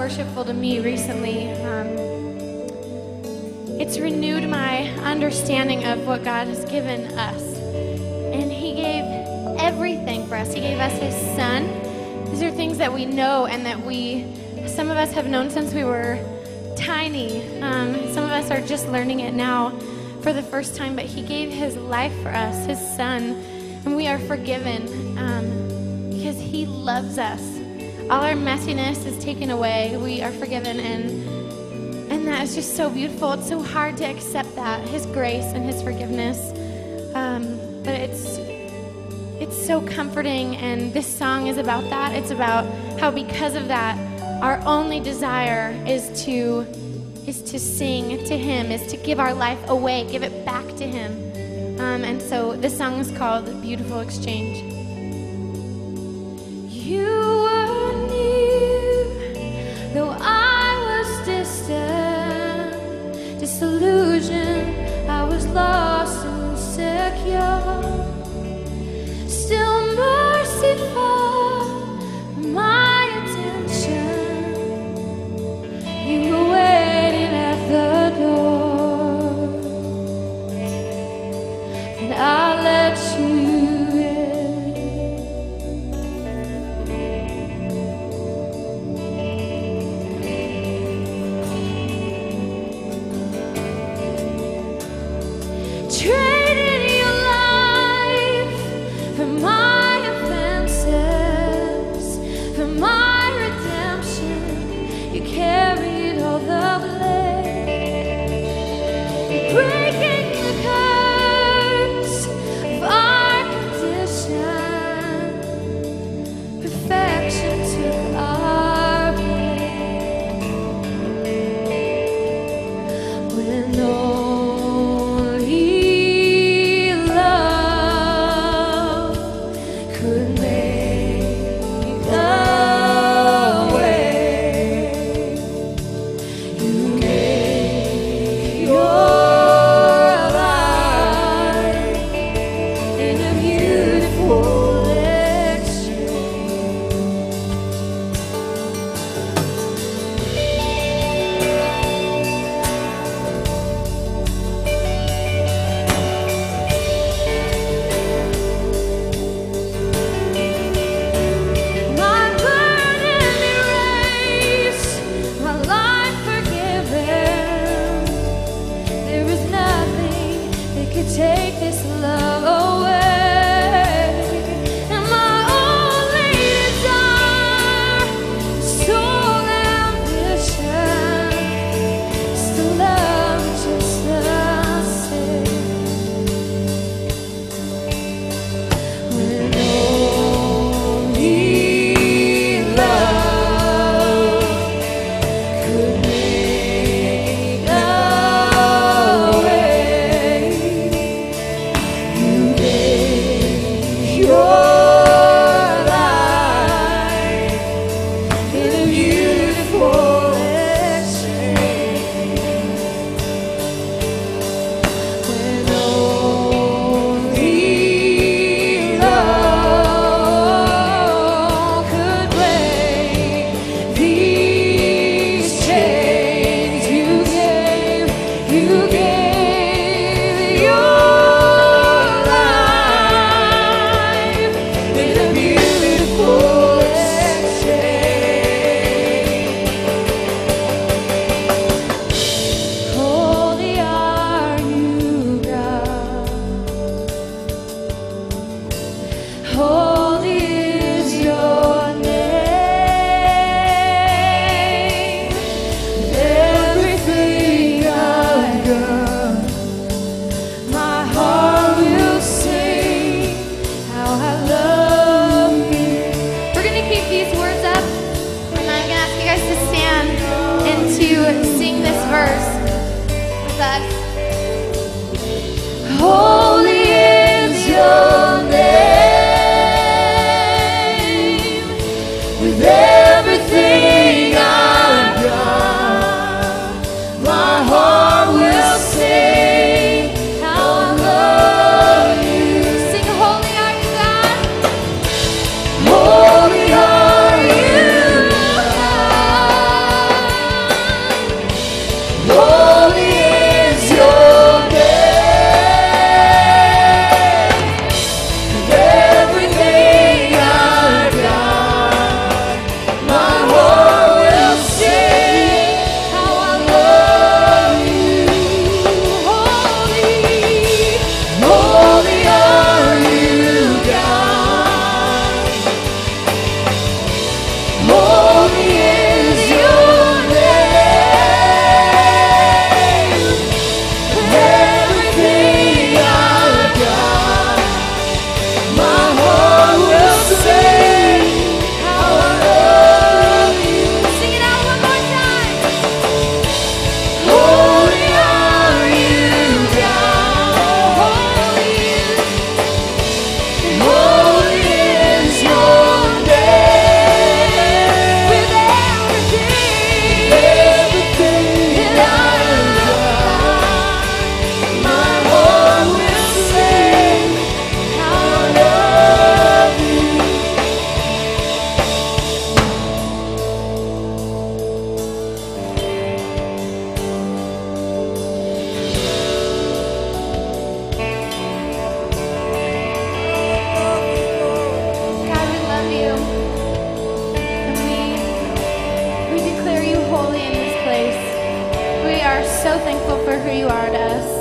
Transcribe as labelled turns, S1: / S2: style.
S1: worshipful to me recently. Um, it's renewed my understanding of what God has given us. And He gave everything for us. He gave us His Son. These are things that we know and that we, some of us have known since we were tiny. Um, some of us are just learning it now for the first time, but He gave His life for us, His Son, and we are forgiven um, because He loves us. All our messiness is taken away. We are forgiven, and and that is just so beautiful. It's so hard to accept that His grace and His forgiveness, um, but it's it's so comforting. And this song is about that. It's about how because of that, our only desire is to is to sing to Him, is to give our life away, give it back to Him. Um, and so this song is called "Beautiful Exchange." You distant, no sing this verse with us. Oh. who you are to us.